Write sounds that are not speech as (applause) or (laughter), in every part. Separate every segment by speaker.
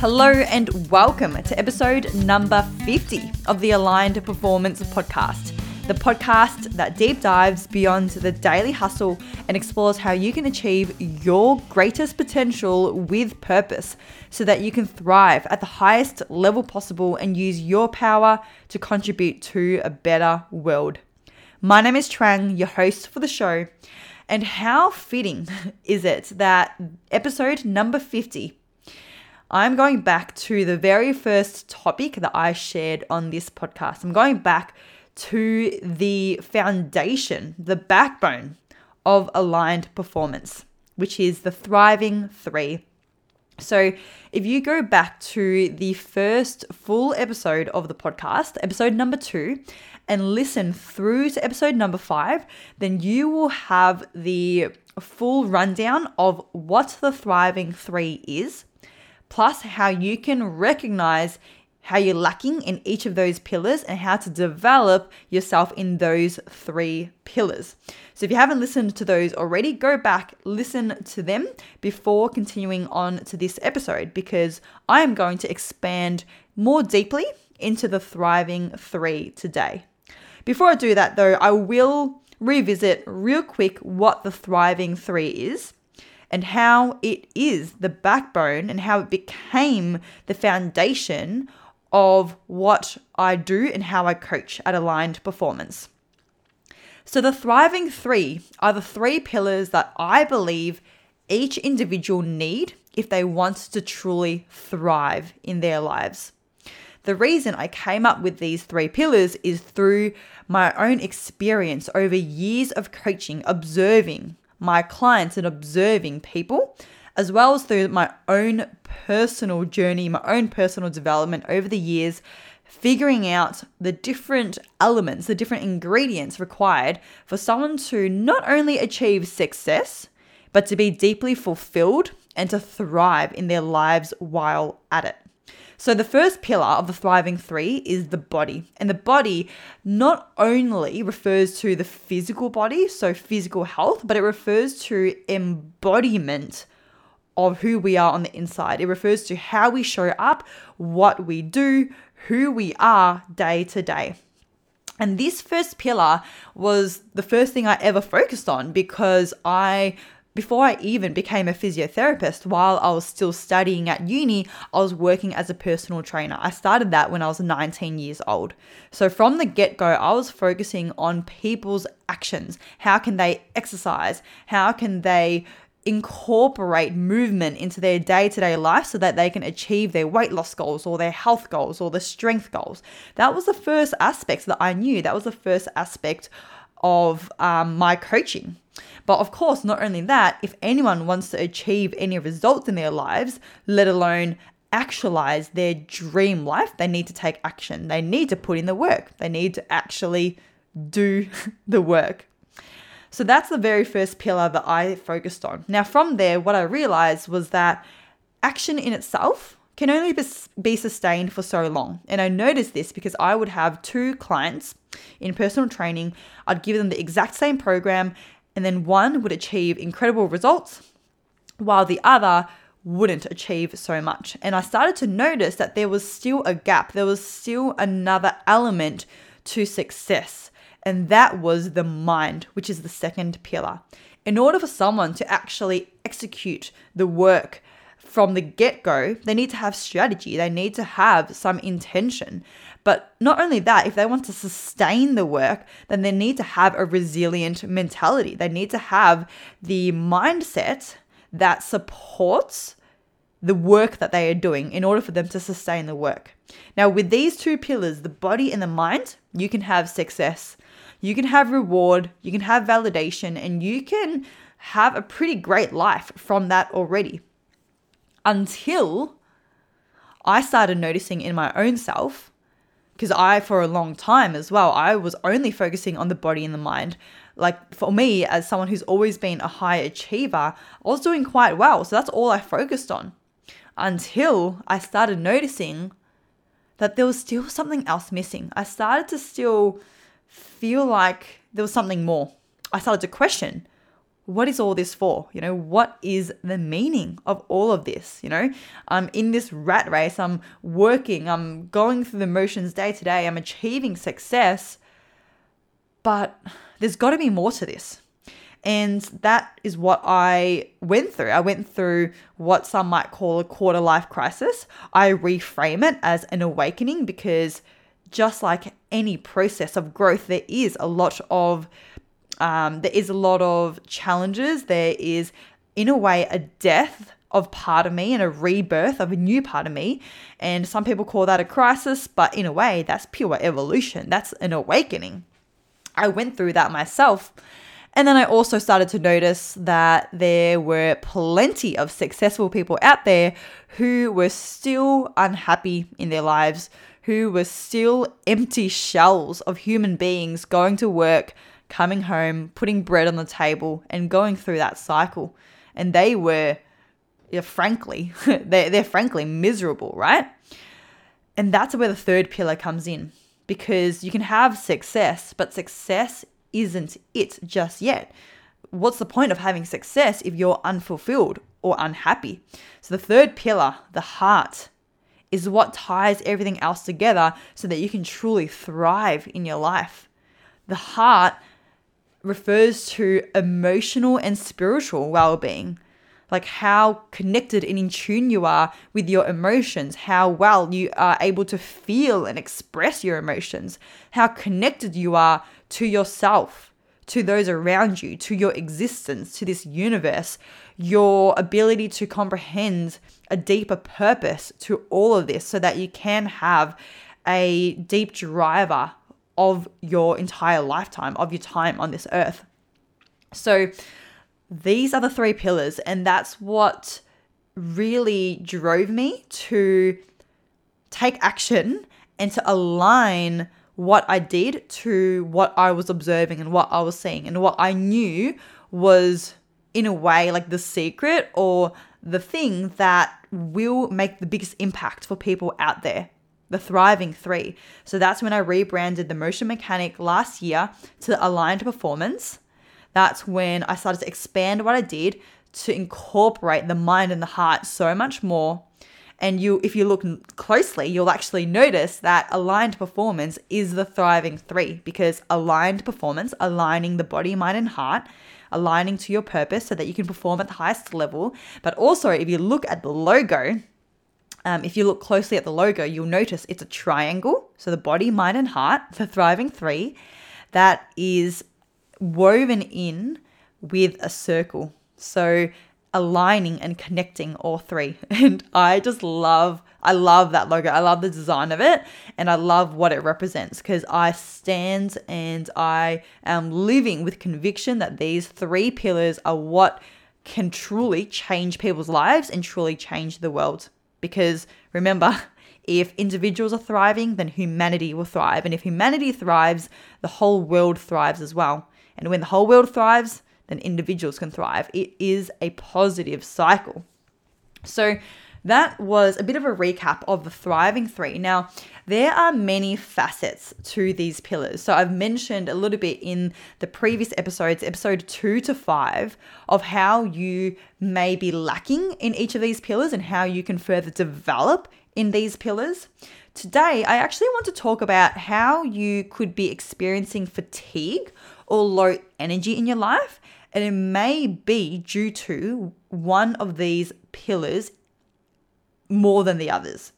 Speaker 1: Hello and welcome to episode number 50 of the Aligned Performance Podcast, the podcast that deep dives beyond the daily hustle and explores how you can achieve your greatest potential with purpose so that you can thrive at the highest level possible and use your power to contribute to a better world. My name is Trang, your host for the show. And how fitting (laughs) is it that episode number 50 I'm going back to the very first topic that I shared on this podcast. I'm going back to the foundation, the backbone of aligned performance, which is the thriving three. So, if you go back to the first full episode of the podcast, episode number two, and listen through to episode number five, then you will have the full rundown of what the thriving three is plus how you can recognize how you're lacking in each of those pillars and how to develop yourself in those three pillars. So, if you haven't listened to those already, go back, listen to them before continuing on to this episode because I am going to expand more deeply into the thriving three today. Before I do that, though, I will revisit real quick what the thriving three is and how it is the backbone and how it became the foundation of what I do and how I coach at Aligned Performance. So, the thriving three are the three pillars that I believe each individual need if they want to truly thrive in their lives. The reason I came up with these three pillars is through my own experience over years of coaching, observing my clients and observing people, as well as through my own personal journey, my own personal development over the years, figuring out the different elements, the different ingredients required for someone to not only achieve success, but to be deeply fulfilled and to thrive in their lives while at it. So, the first pillar of the thriving three is the body. And the body not only refers to the physical body, so physical health, but it refers to embodiment of who we are on the inside. It refers to how we show up, what we do, who we are day to day. And this first pillar was the first thing I ever focused on because I before I even became a physiotherapist, while I was still studying at uni, I was working as a personal trainer. I started that when I was 19 years old. So from the get go, I was focusing on people's actions. How can they exercise? How can they incorporate movement into their day to day life so that they can achieve their weight loss goals or their health goals or their strength goals? That was the first aspect that I knew. That was the first aspect of um, my coaching. But of course, not only that, if anyone wants to achieve any results in their lives, let alone actualize their dream life, they need to take action. They need to put in the work. They need to actually do (laughs) the work. So that's the very first pillar that I focused on. Now, from there, what I realized was that action in itself can only be sustained for so long. And I noticed this because I would have two clients in personal training. I'd give them the exact same program and then one would achieve incredible results while the other wouldn't achieve so much. And I started to notice that there was still a gap, there was still another element to success, and that was the mind, which is the second pillar. In order for someone to actually execute the work from the get go, they need to have strategy, they need to have some intention. But not only that, if they want to sustain the work, then they need to have a resilient mentality. They need to have the mindset that supports the work that they are doing in order for them to sustain the work. Now, with these two pillars, the body and the mind, you can have success, you can have reward, you can have validation, and you can have a pretty great life from that already. Until I started noticing in my own self because I, for a long time as well, I was only focusing on the body and the mind. Like for me, as someone who's always been a high achiever, I was doing quite well. So that's all I focused on until I started noticing that there was still something else missing. I started to still feel like there was something more. I started to question what is all this for? You know, what is the meaning of all of this? You know, I'm in this rat race, I'm working, I'm going through the motions day to day, I'm achieving success, but there's got to be more to this. And that is what I went through. I went through what some might call a quarter life crisis. I reframe it as an awakening because just like any process of growth, there is a lot of um, there is a lot of challenges. There is, in a way, a death of part of me and a rebirth of a new part of me. And some people call that a crisis, but in a way, that's pure evolution. That's an awakening. I went through that myself. And then I also started to notice that there were plenty of successful people out there who were still unhappy in their lives, who were still empty shells of human beings going to work, coming home, putting bread on the table, and going through that cycle. And they were, yeah, frankly, (laughs) they're, they're frankly miserable, right? And that's where the third pillar comes in because you can have success, but success isn't it just yet. What's the point of having success if you're unfulfilled or unhappy? So, the third pillar, the heart, is what ties everything else together so that you can truly thrive in your life. The heart refers to emotional and spiritual well being, like how connected and in tune you are with your emotions, how well you are able to feel and express your emotions, how connected you are to yourself, to those around you, to your existence, to this universe, your ability to comprehend a deeper purpose to all of this so that you can have a deep driver of your entire lifetime, of your time on this earth. So, these are the three pillars, and that's what really drove me to take action and to align what I did to what I was observing and what I was seeing and what I knew was in a way like the secret or the thing that will make the biggest impact for people out there the thriving three. So that's when i rebranded the motion mechanic last year to aligned performance. That's when i started to expand what i did to incorporate the mind and the heart so much more. And you, if you look closely, you'll actually notice that aligned performance is the thriving three because aligned performance, aligning the body, mind, and heart, aligning to your purpose so that you can perform at the highest level. But also, if you look at the logo, um, if you look closely at the logo, you'll notice it's a triangle. So the body, mind, and heart, the thriving three, that is woven in with a circle. So aligning and connecting all three. (laughs) And I just love I love that logo. I love the design of it and I love what it represents because I stand and I am living with conviction that these three pillars are what can truly change people's lives and truly change the world. Because remember, (laughs) if individuals are thriving, then humanity will thrive. And if humanity thrives, the whole world thrives as well. And when the whole world thrives, then individuals can thrive. It is a positive cycle. So, that was a bit of a recap of the thriving three. Now, there are many facets to these pillars. So, I've mentioned a little bit in the previous episodes, episode two to five, of how you may be lacking in each of these pillars and how you can further develop in these pillars. Today, I actually want to talk about how you could be experiencing fatigue or low energy in your life and it may be due to one of these pillars more than the others.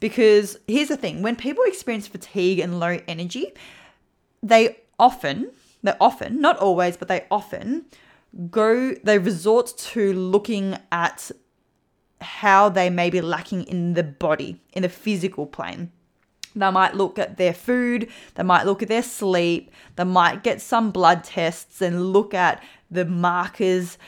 Speaker 1: Because here's the thing when people experience fatigue and low energy, they often, they often, not always, but they often go, they resort to looking at how they may be lacking in the body, in the physical plane. They might look at their food, they might look at their sleep, they might get some blood tests and look at the markers,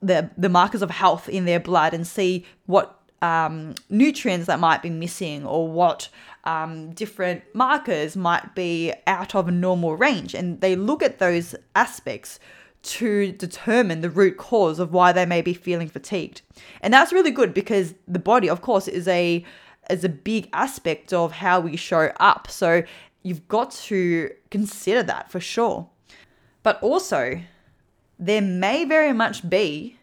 Speaker 1: the, the markers of health in their blood and see what um, nutrients that might be missing or what um, different markers might be out of a normal range. And they look at those aspects to determine the root cause of why they may be feeling fatigued. And that's really good because the body, of course, is a is a big aspect of how we show up. So you've got to consider that for sure. But also, there may very much be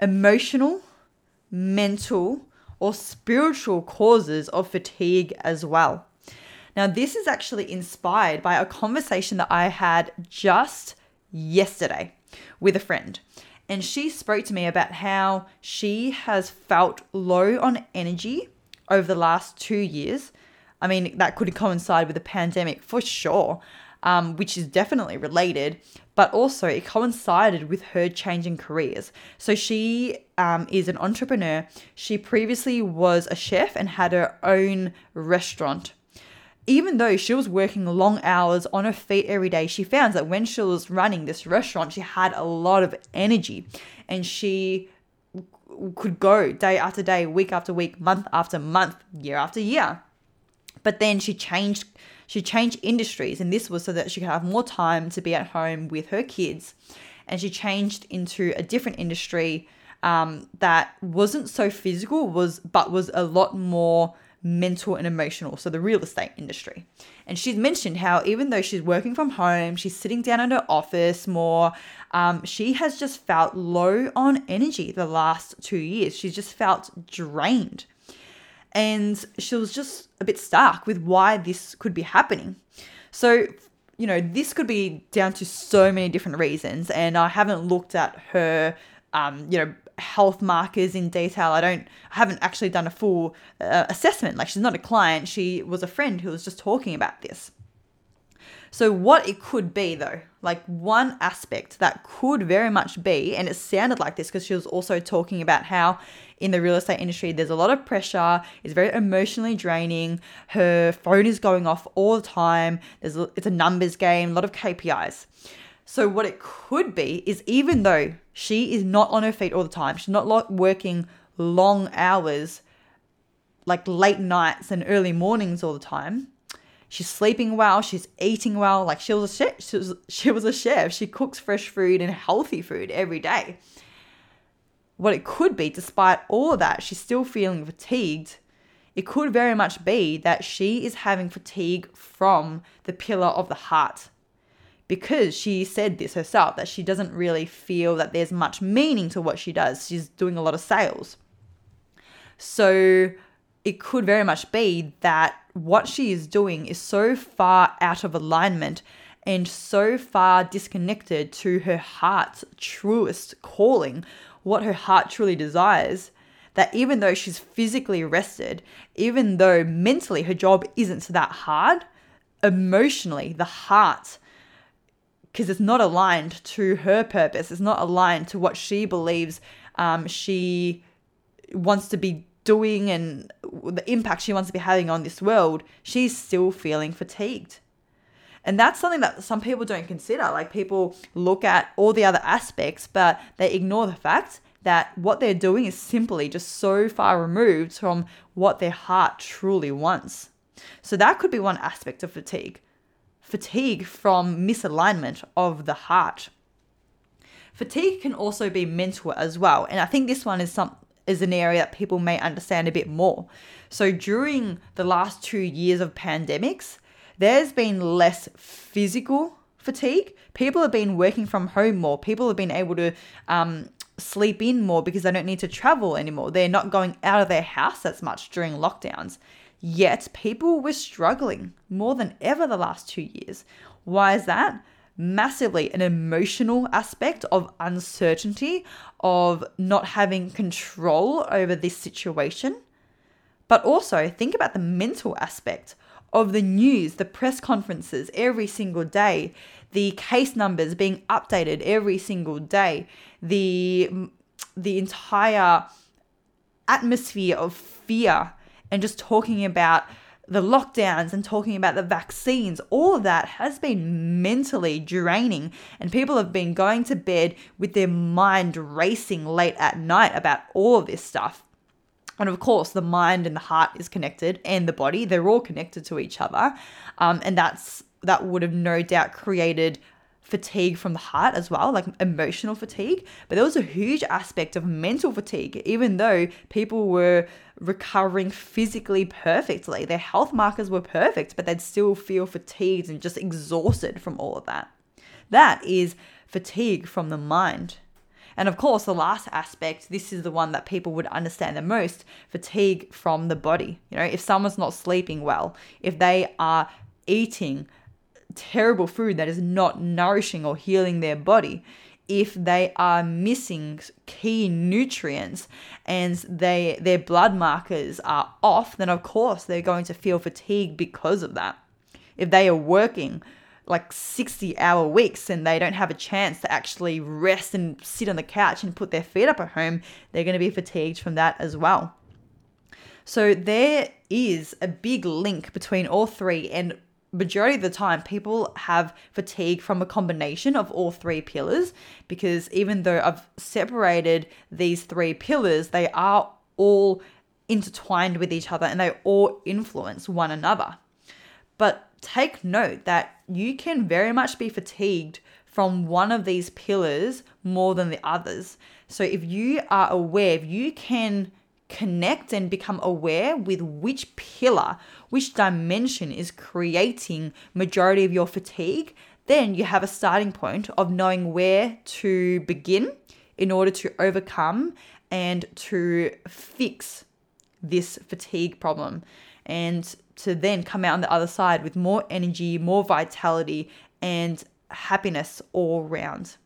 Speaker 1: emotional, mental, or spiritual causes of fatigue as well. Now, this is actually inspired by a conversation that I had just yesterday with a friend. And she spoke to me about how she has felt low on energy over the last two years. I mean, that could coincide with the pandemic for sure, um, which is definitely related, but also it coincided with her changing careers. So she um, is an entrepreneur. She previously was a chef and had her own restaurant even though she was working long hours on her feet every day, she found that when she was running this restaurant, she had a lot of energy and she could go day after day, week after week, month after month, year after year. But then she changed she changed industries and this was so that she could have more time to be at home with her kids. And she changed into a different industry um, that wasn't so physical was but was a lot more mental and emotional, so the real estate industry. And she's mentioned how even though she's working from home, she's sitting down in her office more, um, she has just felt low on energy the last two years. She's just felt drained. And she was just a bit stuck with why this could be happening. So, you know, this could be down to so many different reasons. And I haven't looked at her um, you know, health markers in detail. I don't, I haven't actually done a full uh, assessment. Like she's not a client, she was a friend who was just talking about this. So, what it could be though, like one aspect that could very much be, and it sounded like this because she was also talking about how in the real estate industry there's a lot of pressure, it's very emotionally draining, her phone is going off all the time, there's it's a numbers game, a lot of KPIs. So, what it could be is even though she is not on her feet all the time, she's not working long hours, like late nights and early mornings all the time. She's sleeping well, she's eating well. Like she was a chef, she was, (laughs) she was a chef. She cooks fresh food and healthy food every day. What it could be, despite all of that, she's still feeling fatigued. It could very much be that she is having fatigue from the pillar of the heart because she said this herself that she doesn't really feel that there's much meaning to what she does. She's doing a lot of sales. So it could very much be that what she is doing is so far out of alignment and so far disconnected to her heart's truest calling, what her heart truly desires, that even though she's physically rested, even though mentally her job isn't that hard, emotionally, the heart because it's not aligned to her purpose. It's not aligned to what she believes um, she wants to be doing and the impact she wants to be having on this world. She's still feeling fatigued. And that's something that some people don't consider. Like people look at all the other aspects, but they ignore the fact that what they're doing is simply just so far removed from what their heart truly wants. So that could be one aspect of fatigue fatigue from misalignment of the heart. Fatigue can also be mental as well, and I think this one is some is an area that people may understand a bit more. So during the last 2 years of pandemics, there's been less physical fatigue. People have been working from home more. People have been able to um, sleep in more because they don't need to travel anymore. They're not going out of their house as much during lockdowns. Yet people were struggling more than ever the last two years. Why is that? Massively an emotional aspect of uncertainty, of not having control over this situation. But also think about the mental aspect of the news, the press conferences every single day, the case numbers being updated every single day, the mm, the entire atmosphere of fear and just talking about the lockdowns and talking about the vaccines, all of that has been mentally draining. And people have been going to bed with their mind racing late at night about all of this stuff. And of course, the mind and the heart is connected, and the body, they're all connected to each other. Um, and that's that would have no doubt created fatigue from the heart as well, like emotional fatigue. But there was a huge aspect of mental fatigue, even though people were recovering physically perfectly. Their health markers were perfect, but they'd still feel fatigued and just exhausted from all of that. That is fatigue from the mind. And of course, the last aspect, this is the one that people would understand the most fatigue from the body. You know, if someone's not sleeping well, if they are eating terrible food that is not nourishing or healing their body, if they are missing key nutrients and they their blood markers are off, then of course they're going to feel fatigue because of that. If they are working like 60 hour weeks and they don't have a chance to actually rest and sit on the couch and put their feet up at home, they're going to be fatigued from that as well. So there is a big link between all three and majority of the time people have fatigue from a combination of all three pillars because even though I've separated these three pillars, they are all intertwined with each other and they all influence one another. But take note that you can very much be fatigued from one of these pillars more than the others. So if you are aware, if you can connect and become aware with which pillar, which dimension is creating majority of your fatigue, then you have a starting point of knowing where to begin in order to overcome and to fix this fatigue problem and to then come out on the other side with more energy, more vitality, and happiness all round.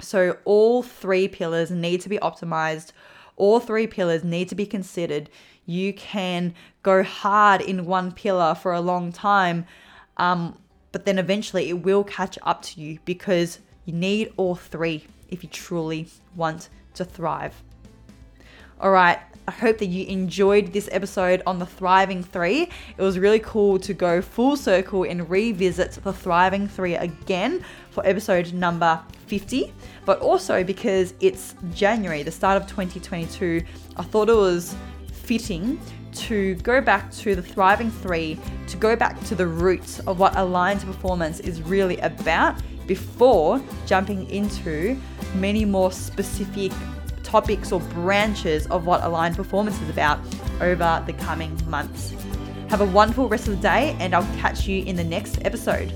Speaker 1: So, all three pillars need to be optimized all three pillars need to be considered. You can go hard in one pillar for a long time, um, but then eventually it will catch up to you because you need all three if you truly want to thrive. All right, I hope that you enjoyed this episode on the Thriving Three. It was really cool to go full circle and revisit the Thriving Three again for episode number 50, but also because it's January, the start of 2022, I thought it was fitting to go back to the Thriving Three, to go back to the roots of what aligned performance is really about before jumping into many more specific topics or branches of what aligned performance is about over the coming months. Have a wonderful rest of the day, and I'll catch you in the next episode.